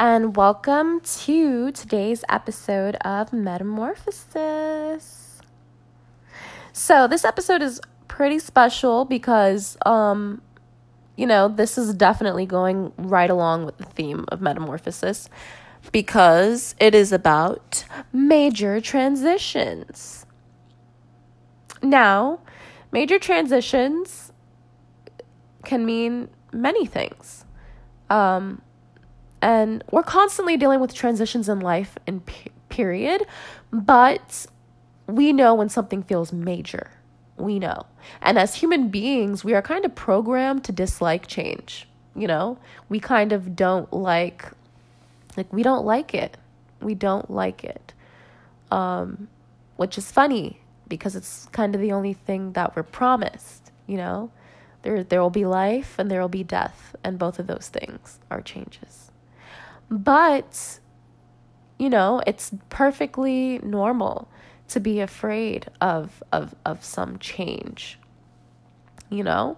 and welcome to today's episode of Metamorphosis. So, this episode is pretty special because, um, you know, this is definitely going right along with the theme of Metamorphosis because it is about major transitions. Now, major transitions can mean many things. Um, and we're constantly dealing with transitions in life and period but we know when something feels major. We know. And as human beings we are kind of programmed to dislike change you know? We kind of don't like like we don't like it. We don't like it. Um which is funny because it's kind of the only thing that we're promised you know? There there will be life and there will be death and both of those things are changes but, you know, it's perfectly normal to be afraid of, of, of some change. You know,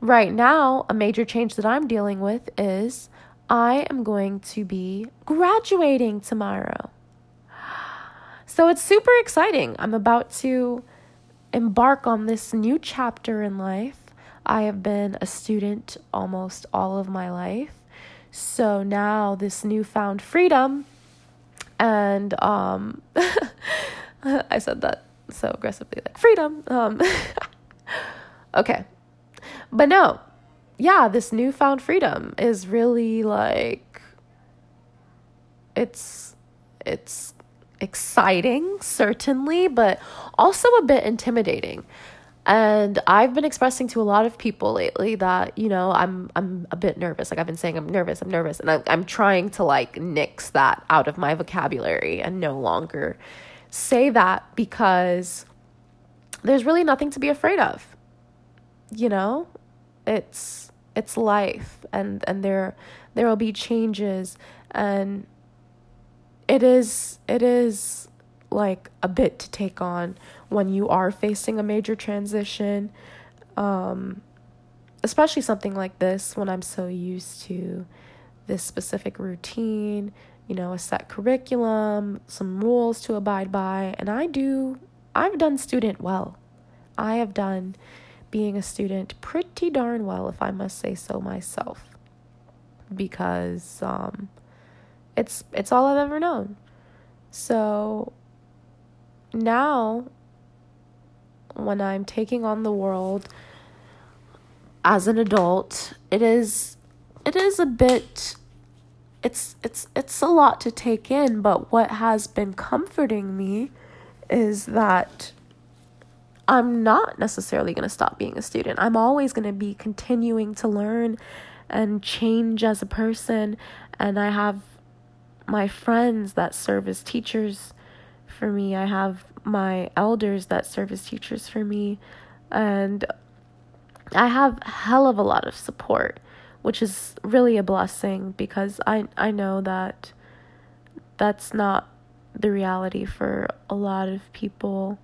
right now, a major change that I'm dealing with is I am going to be graduating tomorrow. So it's super exciting. I'm about to embark on this new chapter in life. I have been a student almost all of my life. So now this newfound freedom, and um, I said that so aggressively, like freedom. Um, okay, but no, yeah, this newfound freedom is really like it's it's exciting certainly but also a bit intimidating and I've been expressing to a lot of people lately that, you know, I'm I'm a bit nervous. Like I've been saying I'm nervous, I'm nervous, and I'm I'm trying to like nix that out of my vocabulary and no longer say that because there's really nothing to be afraid of. You know? It's it's life and and there there will be changes and it is it is like a bit to take on when you are facing a major transition. Um, especially something like this when I'm so used to this specific routine, you know, a set curriculum, some rules to abide by. And I do, I've done student well. I have done being a student pretty darn well, if I must say so myself, because um, it's it's all I've ever known. So now when I'm taking on the world as an adult, it is it is a bit it's it's it's a lot to take in, but what has been comforting me is that I'm not necessarily going to stop being a student. I'm always going to be continuing to learn and change as a person and I have my friends that serve as teachers for me. I have my elders that serve as teachers for me. And I have hell of a lot of support, which is really a blessing because I, I know that that's not the reality for a lot of people.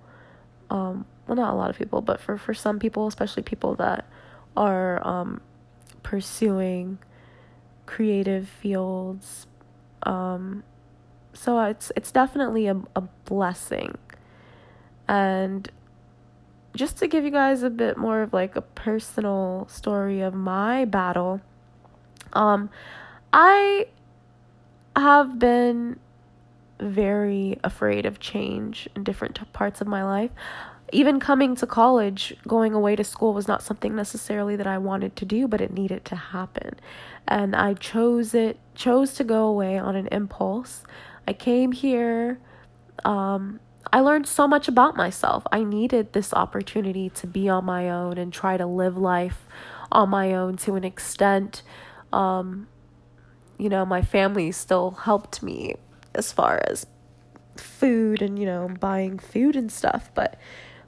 Um, well, not a lot of people, but for, for some people, especially people that are um, pursuing creative fields, um, so it's it's definitely a, a blessing and just to give you guys a bit more of like a personal story of my battle um i have been very afraid of change in different parts of my life even coming to college, going away to school was not something necessarily that I wanted to do, but it needed to happen. And I chose it, chose to go away on an impulse. I came here. Um, I learned so much about myself. I needed this opportunity to be on my own and try to live life on my own to an extent. Um, you know, my family still helped me as far as food and, you know, buying food and stuff. But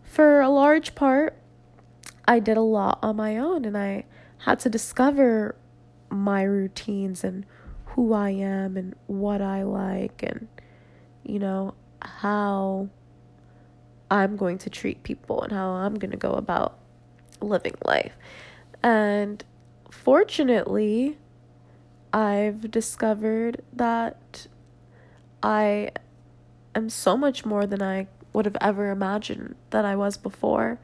for a large part, I did a lot on my own and I had to discover my routines and who I am and what I like and, you know, how I'm going to treat people and how I'm going to go about living life. And fortunately, I've discovered that I am so much more than I would have ever imagined that I was before.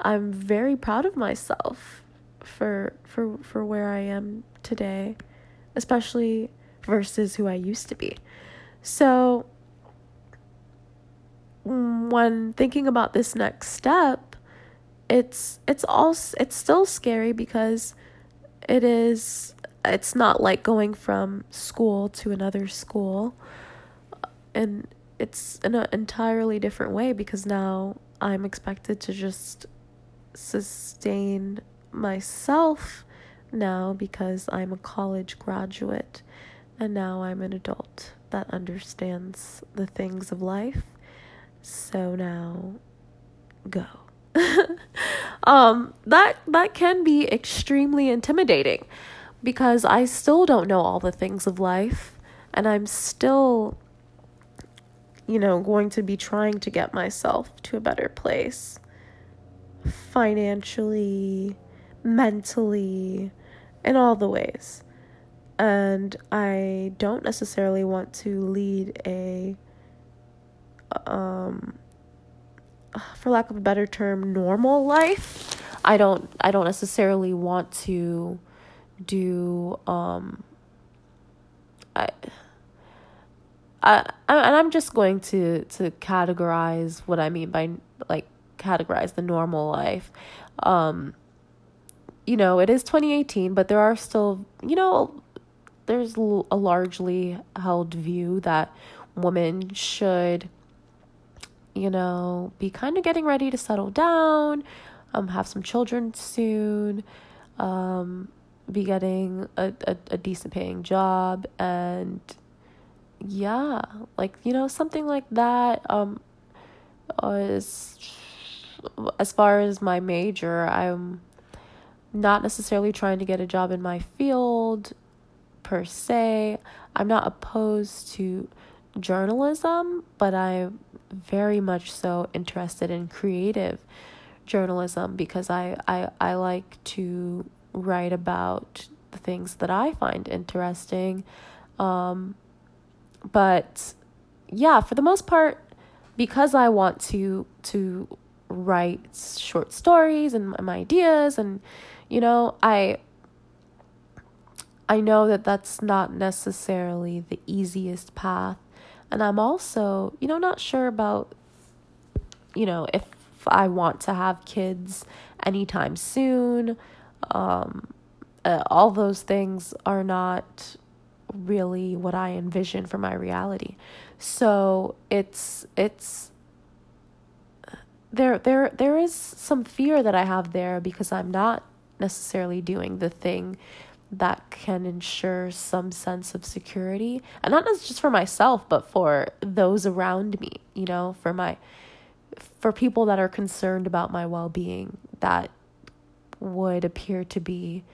I'm very proud of myself for for for where I am today, especially versus who I used to be. So when thinking about this next step, it's it's all it's still scary because it is it's not like going from school to another school and it's in an entirely different way because now I'm expected to just sustain myself now because I'm a college graduate and now I'm an adult that understands the things of life. So now go. um that that can be extremely intimidating because I still don't know all the things of life and I'm still you know going to be trying to get myself to a better place financially, mentally, in all the ways. And I don't necessarily want to lead a um for lack of a better term normal life. I don't I don't necessarily want to do um I I and I'm just going to to categorize what I mean by like categorize the normal life. Um, you know, it is 2018, but there are still, you know, there's a largely held view that women should, you know, be kind of getting ready to settle down, um, have some children soon, um, be getting a, a, a decent paying job, and yeah, like, you know, something like that, um, is as far as my major, I'm not necessarily trying to get a job in my field per se. I'm not opposed to journalism, but I'm very much so interested in creative journalism because I, I, I like to write about the things that I find interesting. Um, but yeah, for the most part, because I want to to write short stories and my ideas and you know i i know that that's not necessarily the easiest path. And i'm also you know not sure about you know if i want to have kids anytime soon. Um uh, all those things are not really what i envision for my reality. So it's it's there there there is some fear that I have there because I'm not necessarily doing the thing that can ensure some sense of security and not just for myself but for those around me you know for my for people that are concerned about my well-being that would appear to be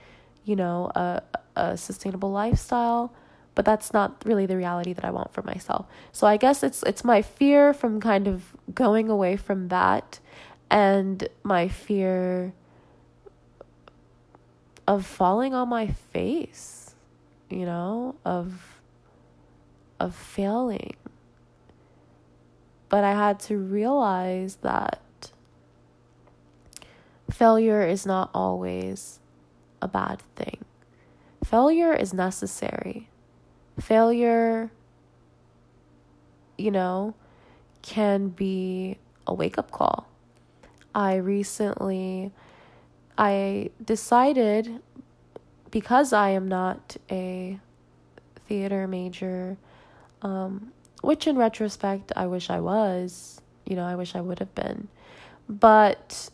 you know a a sustainable lifestyle but that's not really the reality that I want for myself. So I guess it's it's my fear from kind of going away from that and my fear of falling on my face, you know, of of failing. But I had to realize that failure is not always a bad thing. Failure is necessary failure, you know, can be a wake up call. I recently I decided because I am not a theater major um, which in retrospect I wish I was, you know, I wish I would have been. But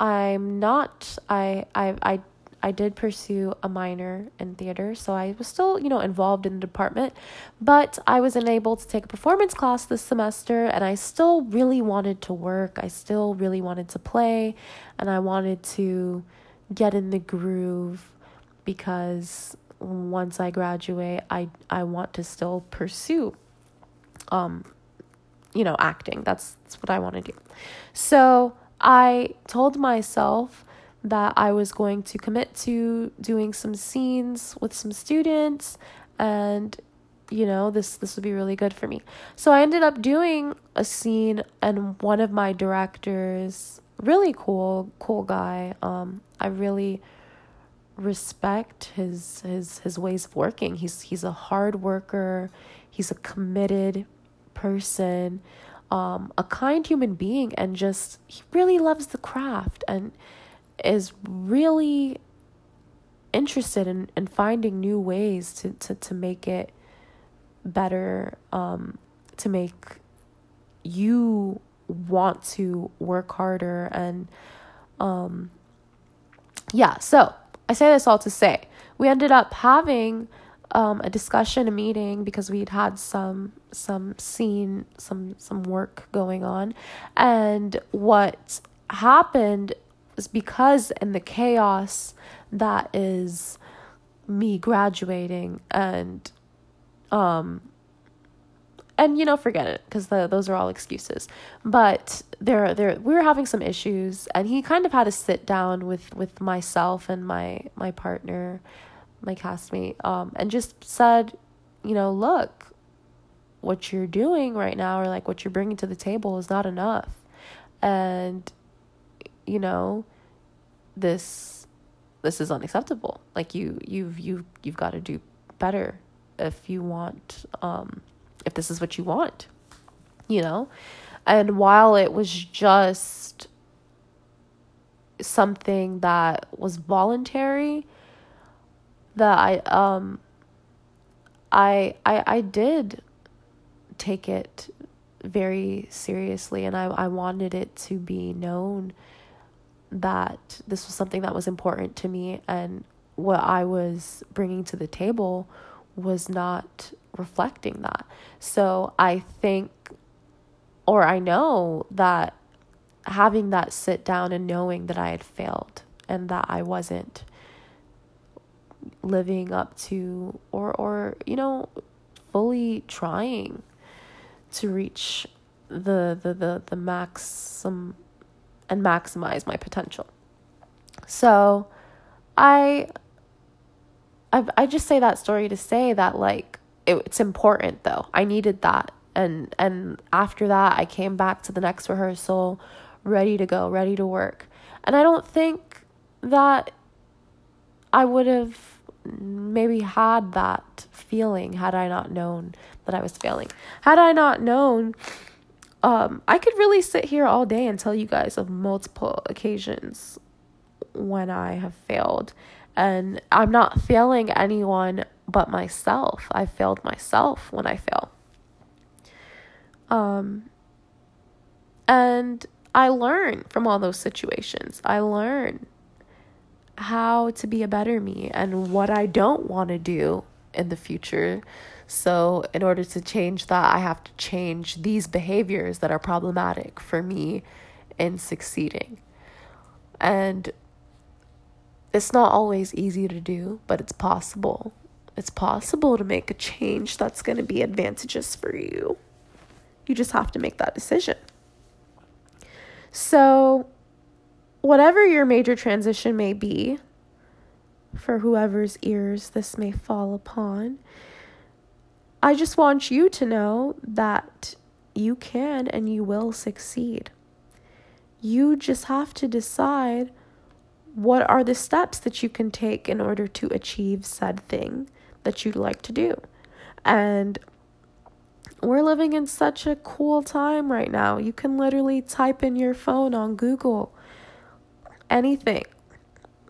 I'm not I I I I did pursue a minor in theater, so I was still, you know, involved in the department, but I was unable to take a performance class this semester and I still really wanted to work. I still really wanted to play and I wanted to get in the groove because once I graduate, I I want to still pursue um you know, acting. That's, that's what I want to do. So, I told myself that I was going to commit to doing some scenes with some students and you know this this would be really good for me. So i ended up doing a scene and one of my directors really cool cool guy um i really respect his his his ways of working. He's he's a hard worker. He's a committed person um a kind human being and just he really loves the craft and is really interested in, in finding new ways to, to, to make it better, um, to make you want to work harder and um yeah so i say this all to say we ended up having um a discussion a meeting because we'd had some some scene some some work going on. And what happened is because in the chaos that is me graduating and um and you know forget it because those are all excuses. But there there we were having some issues and he kind of had to sit down with with myself and my my partner my castmate um and just said you know look what you're doing right now or like what you're bringing to the table is not enough. And you know this this is unacceptable. Like you you've you you've got to do better if you want um if this is what you want you know? And while it was just something that was voluntary that I um I I I did take it very seriously and I I wanted it to be known that this was something that was important to me and what I was bringing to the table was not reflecting that. So I think, or I know that having that sit down and knowing that I had failed and that I wasn't living up to or or you know fully trying to reach the the the, the maximum and maximize my potential. So I I I just say that story to say that like it, it's important though. I needed that and and after that I came back to the next rehearsal ready to go, ready to work. And I don't think that I would have maybe had that feeling had I not known that I was failing. Had I not known um, I could really sit here all day and tell you guys of multiple occasions when I have failed. And I'm not failing anyone but myself. I failed myself when I fail. Um, and I learn from all those situations. I learn how to be a better me and what I don't want to do in the future so, in order to change that, I have to change these behaviors that are problematic for me in succeeding. And it's not always easy to do, but it's possible. It's possible to make a change that's going to be advantageous for you. You just have to make that decision. So, whatever your major transition may be, for whoever's ears this may fall upon, I just want you to know that you can and you will succeed. You just have to decide what are the steps that you can take in order to achieve said thing that you'd like to do. And we're living in such a cool time right now. You can literally type in your phone on Google anything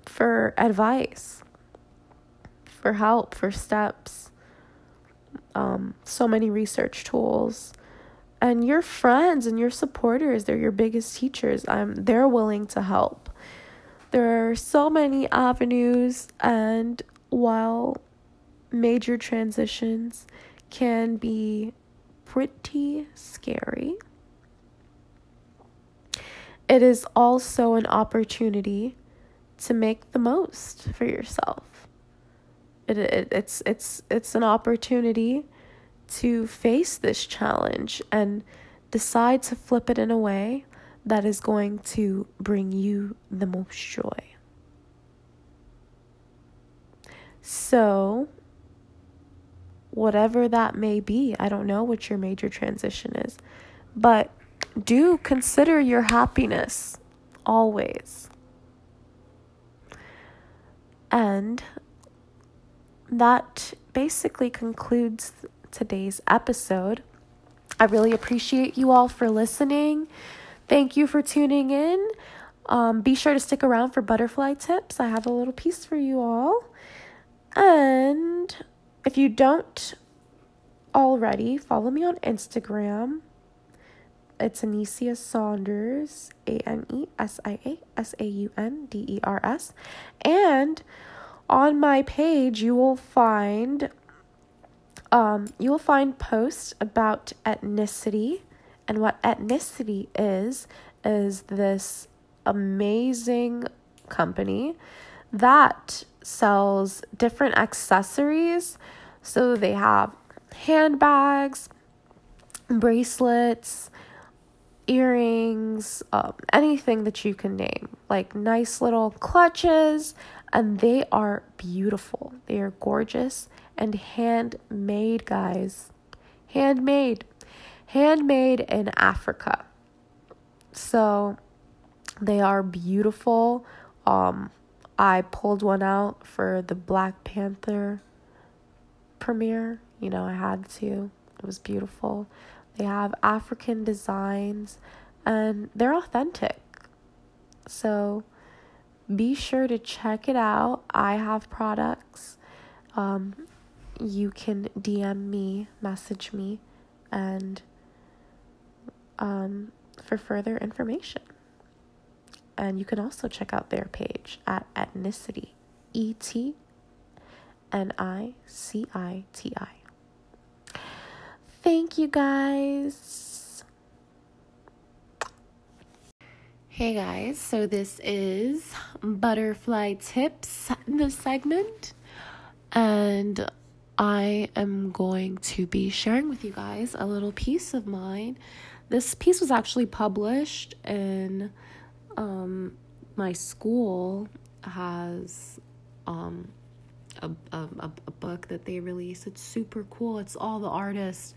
for advice, for help, for steps um, so many research tools. And your friends and your supporters they're your biggest teachers. Um, they're willing to help. There are so many avenues and while major transitions can be pretty scary it is also an opportunity to make the most for yourself it, it, it's it's it's an opportunity to face this challenge and decide to flip it in a way that is going to bring you the most joy. So, whatever that may be. I don't know what your major transition is, but do consider your happiness always. And that basically concludes today's episode. I really appreciate you all for listening. Thank you for tuning in. Um, be sure to stick around for butterfly tips. I have a little piece for you all. And if you don't already, follow me on Instagram. It's Anesia Saunders, A N E S I A S A U N D E R S. And on my page, you will find um, you will find posts about ethnicity. And what ethnicity is, is this amazing company that sells different accessories. So they have handbags, bracelets, earrings, um, anything that you can name, like nice little clutches, and they are beautiful. They are gorgeous and handmade, guys. Handmade. Handmade in Africa. So they are beautiful. Um, I pulled one out for the Black Panther premiere. You know, I had to. It was beautiful. They have African designs and they're authentic. So be sure to check it out. I have products. Um, you can DM me, message me, and um, for further information. And you can also check out their page at ethnicity, E T N I C I T I. Thank you guys. Hey guys, so this is Butterfly Tips, the segment, and I am going to be sharing with you guys a little piece of mine. This piece was actually published in um, my school has um, a, a, a book that they release. It's super cool. It's all the artists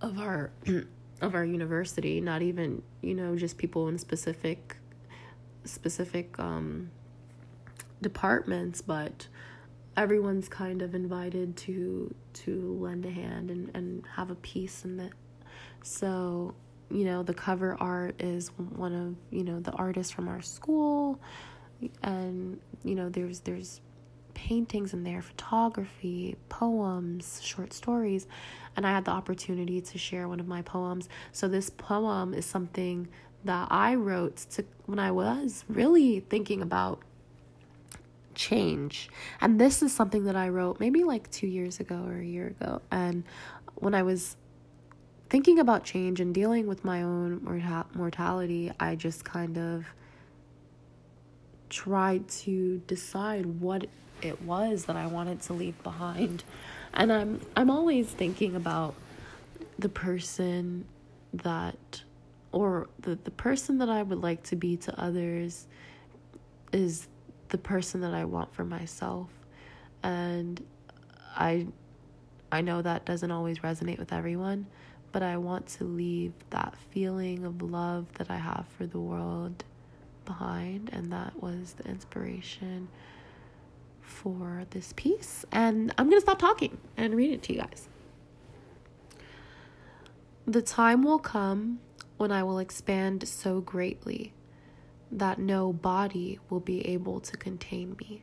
of our of our university, not even, you know, just people in specific specific um departments, but everyone's kind of invited to to lend a hand and, and have a piece in it. So, you know, the cover art is one of, you know, the artists from our school and you know, there's there's paintings in there, photography, poems, short stories, and I had the opportunity to share one of my poems. So this poem is something that I wrote to when I was really thinking about change. And this is something that I wrote maybe like 2 years ago or a year ago. And when I was thinking about change and dealing with my own mortality, I just kind of tried to decide what it was that I wanted to leave behind. And I'm I'm always thinking about the person that or the, the person that I would like to be to others is the person that I want for myself. And I I know that doesn't always resonate with everyone, but I want to leave that feeling of love that I have for the world behind and that was the inspiration for this piece. And I'm going to stop talking and read it to you guys. The time will come when I will expand so greatly that no body will be able to contain me.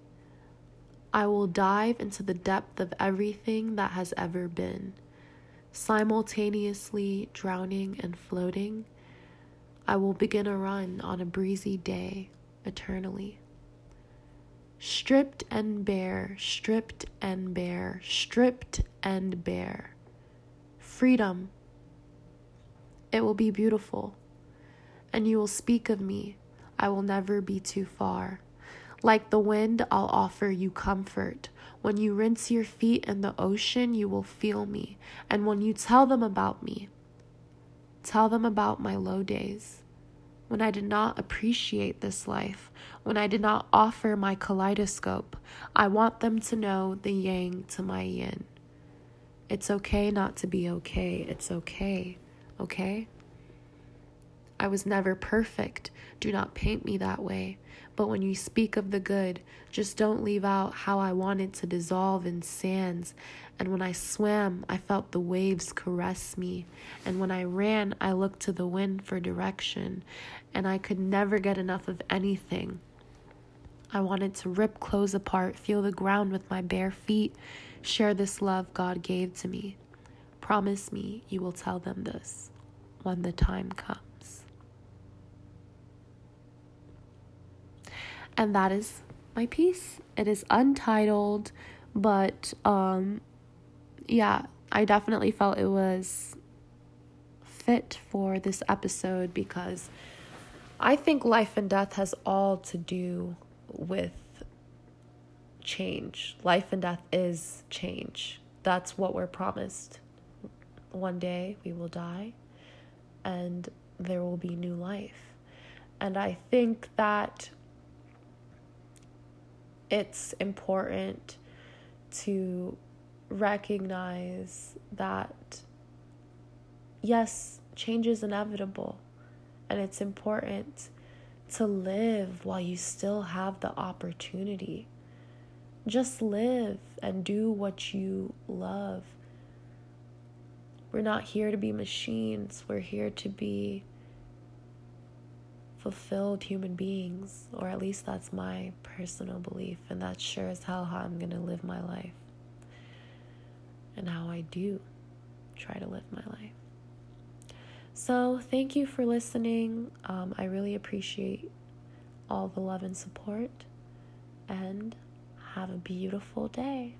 I will dive into the depth of everything that has ever been, simultaneously drowning and floating. I will begin a run on a breezy day eternally. Stripped and bare, stripped and bare, stripped and bare. Freedom. It will be beautiful. And you will speak of me. I will never be too far. Like the wind, I'll offer you comfort. When you rinse your feet in the ocean, you will feel me. And when you tell them about me, tell them about my low days when I did not appreciate this life, when I did not offer my kaleidoscope, I want them to know the yang to my yin. It's okay not to be okay. It's okay. Okay? I was never perfect. Do not paint me that way. But when you speak of the good, just don't leave out how I wanted to dissolve in sands. And when I swam, I felt the waves caress me. And when I ran, I looked to the wind for direction. And I could never get enough of anything. I wanted to rip clothes apart, feel the ground with my bare feet, share this love God gave to me. Promise me you will tell them this when the time comes. and that is my piece. It is untitled, but um yeah, I definitely felt it was fit for this episode because I think life and death has all to do with change. Life and death is change. That's what we're promised. One day we will die and there will be new life. And I think that it's important to recognize that yes, change is inevitable, and it's important to live while you still have the opportunity. Just live and do what you love. We're not here to be machines, we're here to be fulfilled human beings, or at least that's my personal belief, and that's sure as hell how I'm gonna live my life and how I do try to live my life. So, thank you for listening. Um, I really appreciate all the love and support, and have a beautiful day.